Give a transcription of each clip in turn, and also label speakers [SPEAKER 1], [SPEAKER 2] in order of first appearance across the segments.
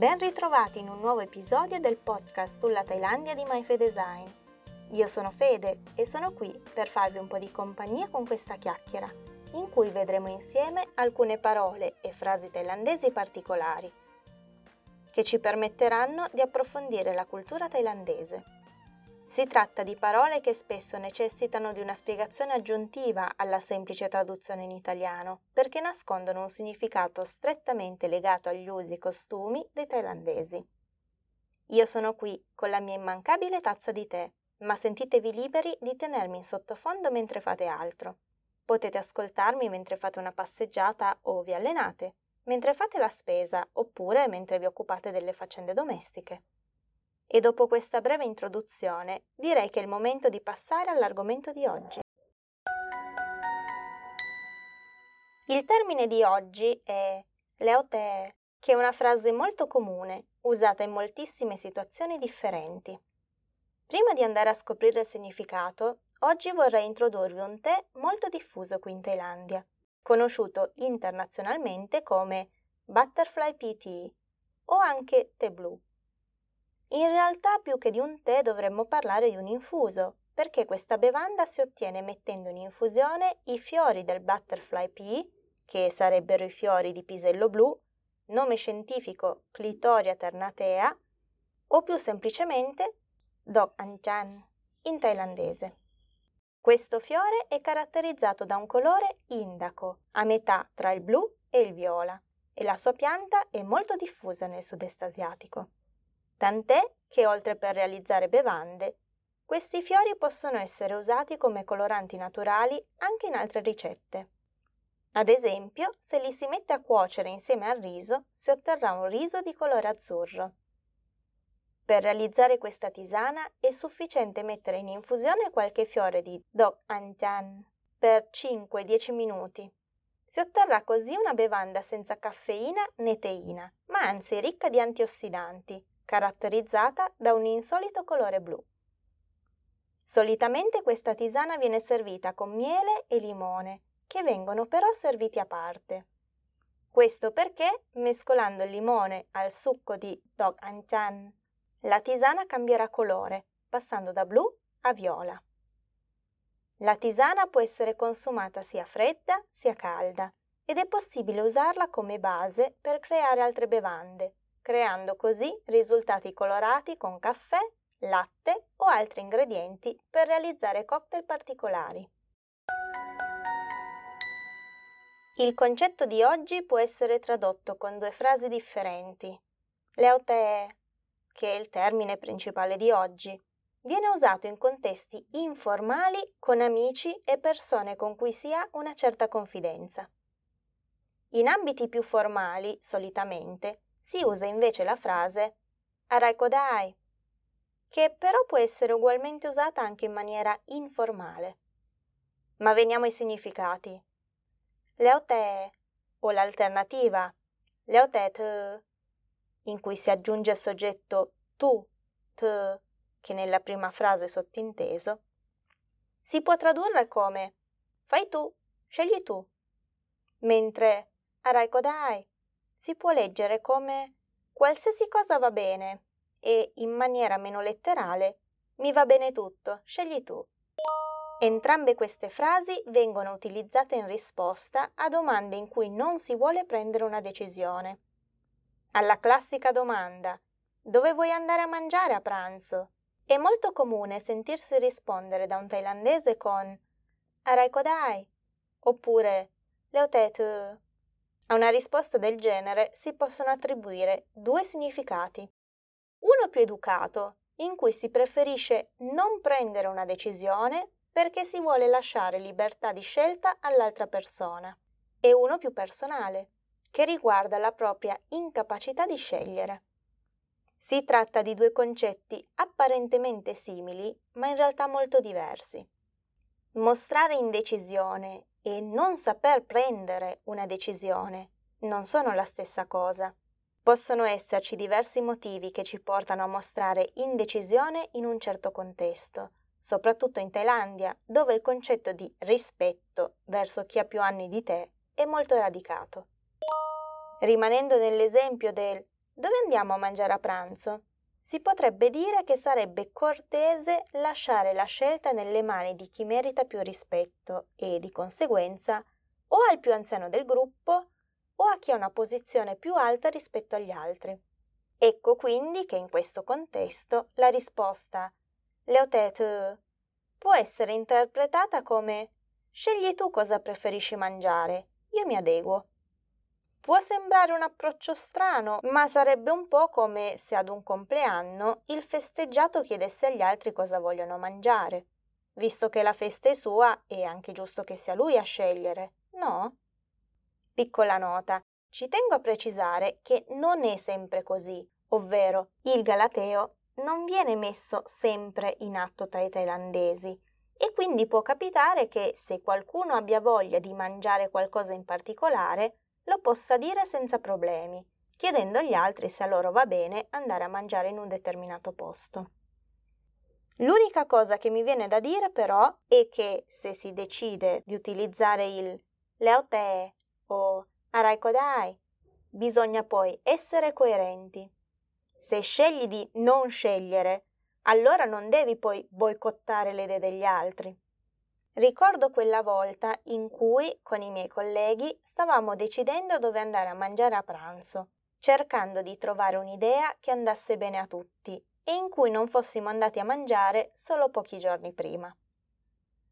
[SPEAKER 1] Ben ritrovati in un nuovo episodio del podcast sulla Thailandia di MyFe Design. Io sono Fede e sono qui per farvi un po' di compagnia con questa chiacchiera, in cui vedremo insieme alcune parole e frasi thailandesi particolari, che ci permetteranno di approfondire la cultura thailandese. Si tratta di parole che spesso necessitano di una spiegazione aggiuntiva alla semplice traduzione in italiano, perché nascondono un significato strettamente legato agli usi e costumi dei thailandesi. Io sono qui con la mia immancabile tazza di tè, ma sentitevi liberi di tenermi in sottofondo mentre fate altro. Potete ascoltarmi mentre fate una passeggiata o vi allenate, mentre fate la spesa oppure mentre vi occupate delle faccende domestiche. E dopo questa breve introduzione direi che è il momento di passare all'argomento di oggi. Il termine di oggi è leote, che è una frase molto comune, usata in moltissime situazioni differenti. Prima di andare a scoprire il significato, oggi vorrei introdurvi un tè molto diffuso qui in Thailandia, conosciuto internazionalmente come Butterfly PT o anche tè blu. In realtà più che di un tè dovremmo parlare di un infuso, perché questa bevanda si ottiene mettendo in infusione i fiori del butterfly pea, che sarebbero i fiori di pisello blu, nome scientifico Clitoria ternatea, o più semplicemente Dok Anchan in thailandese. Questo fiore è caratterizzato da un colore indaco, a metà tra il blu e il viola, e la sua pianta è molto diffusa nel sud-est asiatico tant'è che oltre per realizzare bevande, questi fiori possono essere usati come coloranti naturali anche in altre ricette. Ad esempio, se li si mette a cuocere insieme al riso, si otterrà un riso di colore azzurro. Per realizzare questa tisana è sufficiente mettere in infusione qualche fiore di Dok Anchan per 5-10 minuti. Si otterrà così una bevanda senza caffeina né teina, ma anzi ricca di antiossidanti, caratterizzata da un insolito colore blu. Solitamente questa tisana viene servita con miele e limone, che vengono però serviti a parte. Questo perché, mescolando il limone al succo di Dog Anchan, la tisana cambierà colore, passando da blu a viola. La tisana può essere consumata sia fredda sia calda ed è possibile usarla come base per creare altre bevande, creando così risultati colorati con caffè, latte o altri ingredienti per realizzare cocktail particolari. Il concetto di oggi può essere tradotto con due frasi differenti. Leote, che è il termine principale di oggi, viene usato in contesti informali con amici e persone con cui si ha una certa confidenza. In ambiti più formali, solitamente, si usa invece la frase Araikodai, che però può essere ugualmente usata anche in maniera informale. Ma veniamo ai significati. Leote o l'alternativa Leotet, in cui si aggiunge il soggetto tu, t, che nella prima frase sottinteso, si può tradurre come fai tu, scegli tu, mentre Araikodai si può leggere come qualsiasi cosa va bene e, in maniera meno letterale, mi va bene tutto, scegli tu. Entrambe queste frasi vengono utilizzate in risposta a domande in cui non si vuole prendere una decisione. Alla classica domanda dove vuoi andare a mangiare a pranzo? È molto comune sentirsi rispondere da un thailandese con Araikodai oppure Leotetu a una risposta del genere si possono attribuire due significati. Uno più educato, in cui si preferisce non prendere una decisione perché si vuole lasciare libertà di scelta all'altra persona, e uno più personale, che riguarda la propria incapacità di scegliere. Si tratta di due concetti apparentemente simili, ma in realtà molto diversi. Mostrare indecisione e non saper prendere una decisione non sono la stessa cosa. Possono esserci diversi motivi che ci portano a mostrare indecisione in un certo contesto, soprattutto in Thailandia, dove il concetto di rispetto verso chi ha più anni di te è molto radicato. Rimanendo nell'esempio del dove andiamo a mangiare a pranzo? Si potrebbe dire che sarebbe cortese lasciare la scelta nelle mani di chi merita più rispetto e, di conseguenza, o al più anziano del gruppo o a chi ha una posizione più alta rispetto agli altri. Ecco quindi che in questo contesto la risposta Leotet può essere interpretata come scegli tu cosa preferisci mangiare, io mi adeguo. Può sembrare un approccio strano, ma sarebbe un po' come se ad un compleanno il festeggiato chiedesse agli altri cosa vogliono mangiare. Visto che la festa è sua, è anche giusto che sia lui a scegliere, no? Piccola nota. Ci tengo a precisare che non è sempre così, ovvero il galateo non viene messo sempre in atto tra i thailandesi e quindi può capitare che se qualcuno abbia voglia di mangiare qualcosa in particolare, lo possa dire senza problemi, chiedendo agli altri se a loro va bene andare a mangiare in un determinato posto. L'unica cosa che mi viene da dire però è che se si decide di utilizzare il leote o araikodai, bisogna poi essere coerenti. Se scegli di non scegliere, allora non devi poi boicottare le idee degli altri. Ricordo quella volta in cui con i miei colleghi stavamo decidendo dove andare a mangiare a pranzo, cercando di trovare un'idea che andasse bene a tutti e in cui non fossimo andati a mangiare solo pochi giorni prima.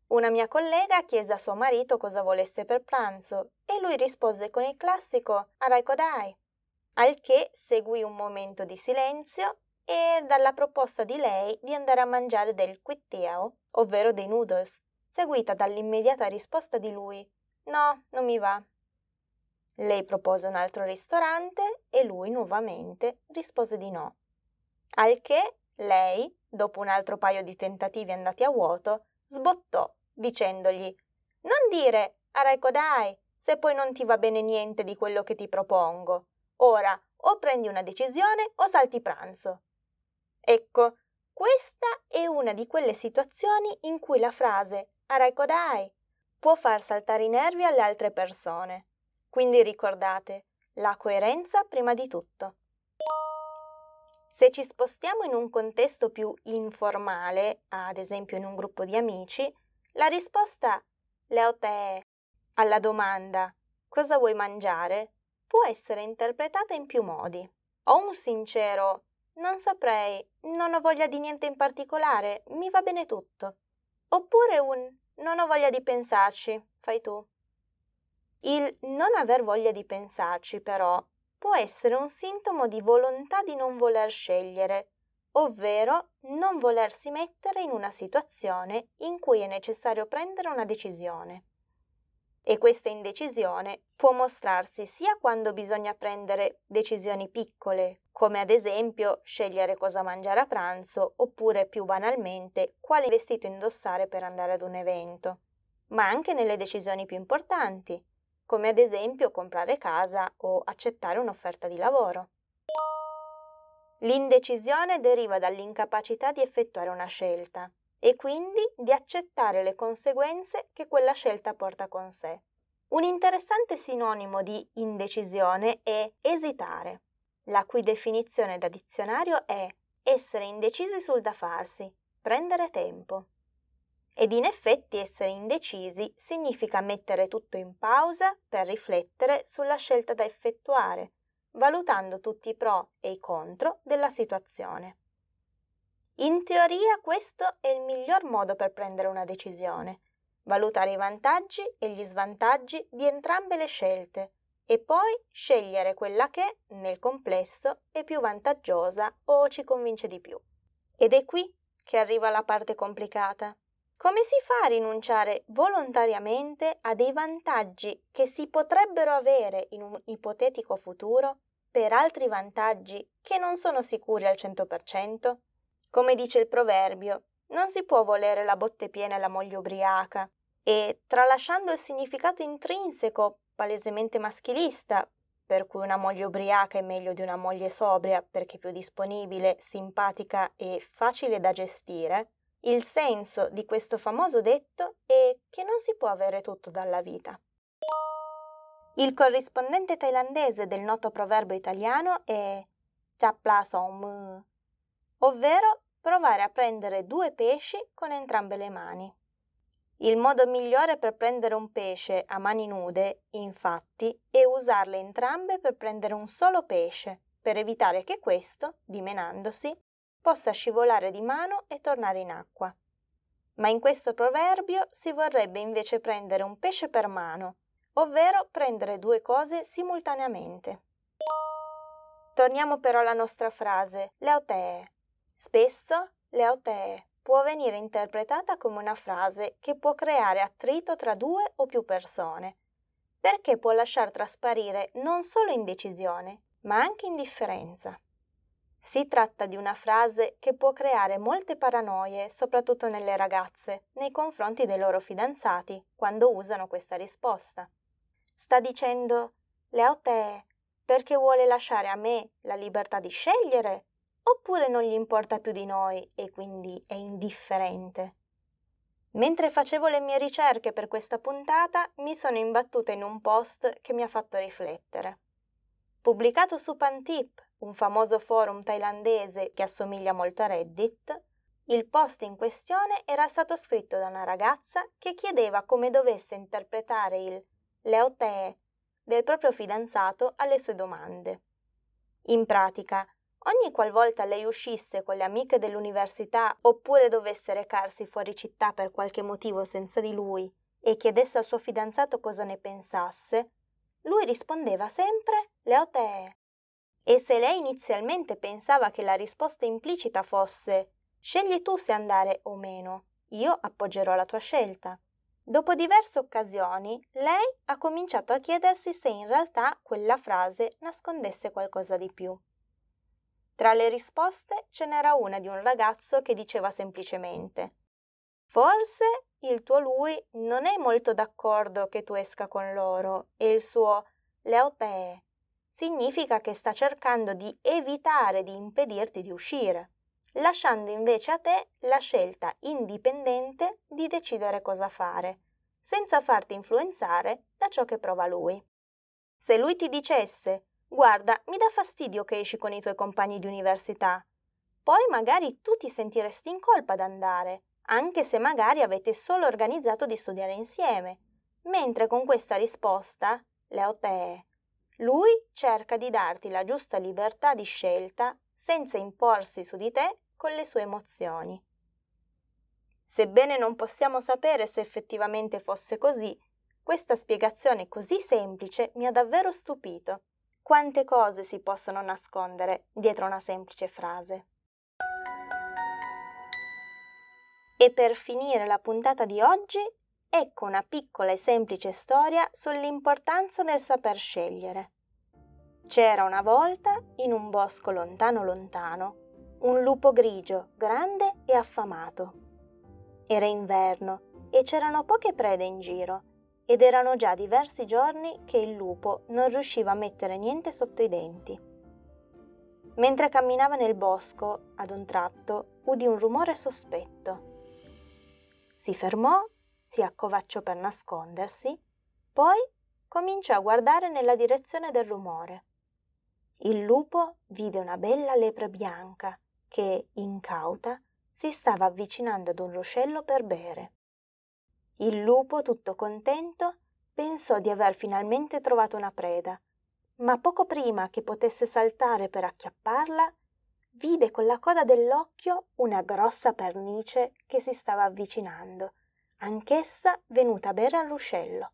[SPEAKER 1] Una mia collega chiese a suo marito cosa volesse per pranzo e lui rispose con il classico Araikodai, al che seguì un momento di silenzio e dalla proposta di lei di andare a mangiare del quittiao, ovvero dei noodles, seguita dall'immediata risposta di lui No, non mi va. Lei propose un altro ristorante e lui nuovamente rispose di no. Al che lei, dopo un altro paio di tentativi andati a vuoto, sbottò dicendogli Non dire Araiko dai, se poi non ti va bene niente di quello che ti propongo. Ora o prendi una decisione o salti pranzo. Ecco, questa è una di quelle situazioni in cui la frase Araikodai può far saltare i nervi alle altre persone. Quindi ricordate, la coerenza prima di tutto. Se ci spostiamo in un contesto più informale, ad esempio in un gruppo di amici, la risposta Leote alla domanda cosa vuoi mangiare può essere interpretata in più modi. O un sincero non saprei, non ho voglia di niente in particolare, mi va bene tutto. Oppure un non ho voglia di pensarci, fai tu. Il non aver voglia di pensarci, però, può essere un sintomo di volontà di non voler scegliere, ovvero non volersi mettere in una situazione in cui è necessario prendere una decisione. E questa indecisione può mostrarsi sia quando bisogna prendere decisioni piccole, come ad esempio scegliere cosa mangiare a pranzo oppure più banalmente quale vestito indossare per andare ad un evento, ma anche nelle decisioni più importanti, come ad esempio comprare casa o accettare un'offerta di lavoro. L'indecisione deriva dall'incapacità di effettuare una scelta e quindi di accettare le conseguenze che quella scelta porta con sé. Un interessante sinonimo di indecisione è esitare, la cui definizione da dizionario è essere indecisi sul da farsi, prendere tempo. Ed in effetti essere indecisi significa mettere tutto in pausa per riflettere sulla scelta da effettuare, valutando tutti i pro e i contro della situazione. In teoria questo è il miglior modo per prendere una decisione, valutare i vantaggi e gli svantaggi di entrambe le scelte e poi scegliere quella che, nel complesso, è più vantaggiosa o ci convince di più. Ed è qui che arriva la parte complicata. Come si fa a rinunciare volontariamente a dei vantaggi che si potrebbero avere in un ipotetico futuro per altri vantaggi che non sono sicuri al 100%? Come dice il proverbio, non si può volere la botte piena e la moglie ubriaca, e tralasciando il significato intrinseco palesemente maschilista, per cui una moglie ubriaca è meglio di una moglie sobria perché più disponibile, simpatica e facile da gestire, il senso di questo famoso detto è che non si può avere tutto dalla vita. Il corrispondente thailandese del noto proverbio italiano è chapla som, ovvero provare a prendere due pesci con entrambe le mani. Il modo migliore per prendere un pesce a mani nude, infatti, è usarle entrambe per prendere un solo pesce, per evitare che questo, dimenandosi, possa scivolare di mano e tornare in acqua. Ma in questo proverbio si vorrebbe invece prendere un pesce per mano, ovvero prendere due cose simultaneamente. Torniamo però alla nostra frase, leotee. Spesso leotee può venire interpretata come una frase che può creare attrito tra due o più persone, perché può lasciar trasparire non solo indecisione, ma anche indifferenza. Si tratta di una frase che può creare molte paranoie, soprattutto nelle ragazze, nei confronti dei loro fidanzati, quando usano questa risposta. Sta dicendo Leote perché vuole lasciare a me la libertà di scegliere oppure non gli importa più di noi e quindi è indifferente? Mentre facevo le mie ricerche per questa puntata, mi sono imbattuta in un post che mi ha fatto riflettere. Pubblicato su Pantip, un famoso forum thailandese che assomiglia molto a Reddit, il post in questione era stato scritto da una ragazza che chiedeva come dovesse interpretare il leotee del proprio fidanzato alle sue domande. In pratica, Ogni qualvolta lei uscisse con le amiche dell'università oppure dovesse recarsi fuori città per qualche motivo senza di lui e chiedesse al suo fidanzato cosa ne pensasse, lui rispondeva sempre Leotee. E se lei inizialmente pensava che la risposta implicita fosse Scegli tu se andare o meno, io appoggerò la tua scelta. Dopo diverse occasioni, lei ha cominciato a chiedersi se in realtà quella frase nascondesse qualcosa di più. Tra le risposte ce n'era una di un ragazzo che diceva semplicemente Forse il tuo lui non è molto d'accordo che tu esca con loro e il suo leopee significa che sta cercando di evitare di impedirti di uscire, lasciando invece a te la scelta indipendente di decidere cosa fare, senza farti influenzare da ciò che prova lui. Se lui ti dicesse Guarda, mi dà fastidio che esci con i tuoi compagni di università. Poi magari tu ti sentiresti in colpa ad andare, anche se magari avete solo organizzato di studiare insieme. Mentre con questa risposta, Leotee, lui cerca di darti la giusta libertà di scelta senza imporsi su di te con le sue emozioni. Sebbene non possiamo sapere se effettivamente fosse così, questa spiegazione così semplice mi ha davvero stupito quante cose si possono nascondere dietro una semplice frase. E per finire la puntata di oggi, ecco una piccola e semplice storia sull'importanza del saper scegliere. C'era una volta, in un bosco lontano lontano, un lupo grigio, grande e affamato. Era inverno e c'erano poche prede in giro ed erano già diversi giorni che il lupo non riusciva a mettere niente sotto i denti. Mentre camminava nel bosco, ad un tratto, udì un rumore sospetto. Si fermò, si accovacciò per nascondersi, poi cominciò a guardare nella direzione del rumore. Il lupo vide una bella lepre bianca che, incauta, si stava avvicinando ad un ruscello per bere. Il lupo, tutto contento, pensò di aver finalmente trovato una preda, ma poco prima che potesse saltare per acchiapparla, vide con la coda dell'occhio una grossa pernice che si stava avvicinando, anch'essa venuta a bere al ruscello.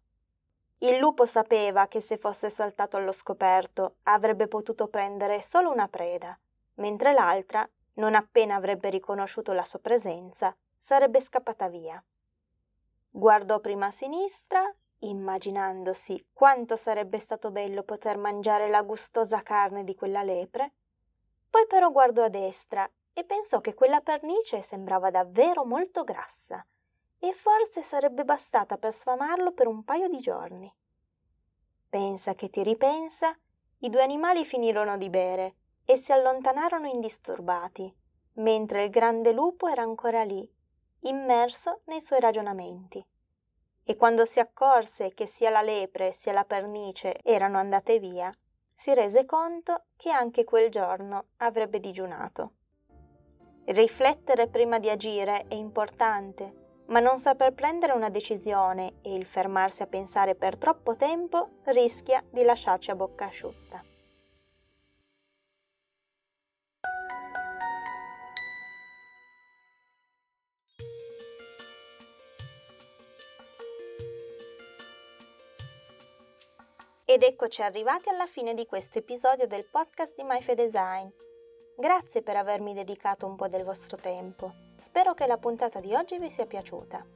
[SPEAKER 1] Il lupo sapeva che se fosse saltato allo scoperto avrebbe potuto prendere solo una preda, mentre l'altra, non appena avrebbe riconosciuto la sua presenza, sarebbe scappata via. Guardò prima a sinistra, immaginandosi quanto sarebbe stato bello poter mangiare la gustosa carne di quella lepre, poi però guardò a destra e pensò che quella pernice sembrava davvero molto grassa e forse sarebbe bastata per sfamarlo per un paio di giorni. Pensa che ti ripensa, i due animali finirono di bere e si allontanarono indisturbati, mentre il grande lupo era ancora lì, immerso nei suoi ragionamenti. E quando si accorse che sia la lepre sia la pernice erano andate via, si rese conto che anche quel giorno avrebbe digiunato. Riflettere prima di agire è importante, ma non saper prendere una decisione e il fermarsi a pensare per troppo tempo rischia di lasciarci a bocca asciutta. Ed eccoci arrivati alla fine di questo episodio del podcast di MyFedesign. Grazie per avermi dedicato un po' del vostro tempo. Spero che la puntata di oggi vi sia piaciuta.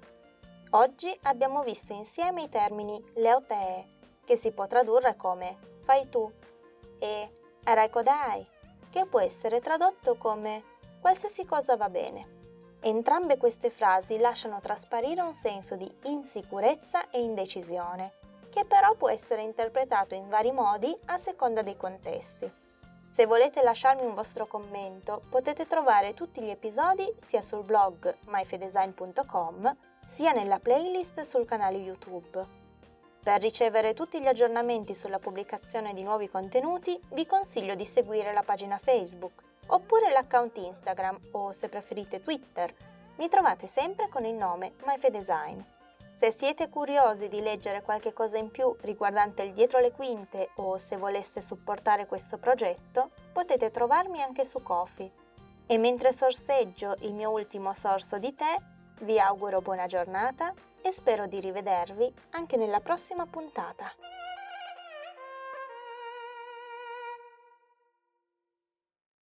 [SPEAKER 1] Oggi abbiamo visto insieme i termini leotee, che si può tradurre come fai tu, e arakodai, che può essere tradotto come qualsiasi cosa va bene. Entrambe queste frasi lasciano trasparire un senso di insicurezza e indecisione che però può essere interpretato in vari modi a seconda dei contesti. Se volete lasciarmi un vostro commento, potete trovare tutti gli episodi sia sul blog myfedesign.com sia nella playlist sul canale YouTube. Per ricevere tutti gli aggiornamenti sulla pubblicazione di nuovi contenuti, vi consiglio di seguire la pagina Facebook oppure l'account Instagram o, se preferite, Twitter. Mi trovate sempre con il nome MyFedesign. Se siete curiosi di leggere qualche cosa in più riguardante il dietro le quinte o se voleste supportare questo progetto, potete trovarmi anche su Kofi. E mentre sorseggio il mio ultimo sorso di tè, vi auguro buona giornata e spero di rivedervi anche nella prossima puntata.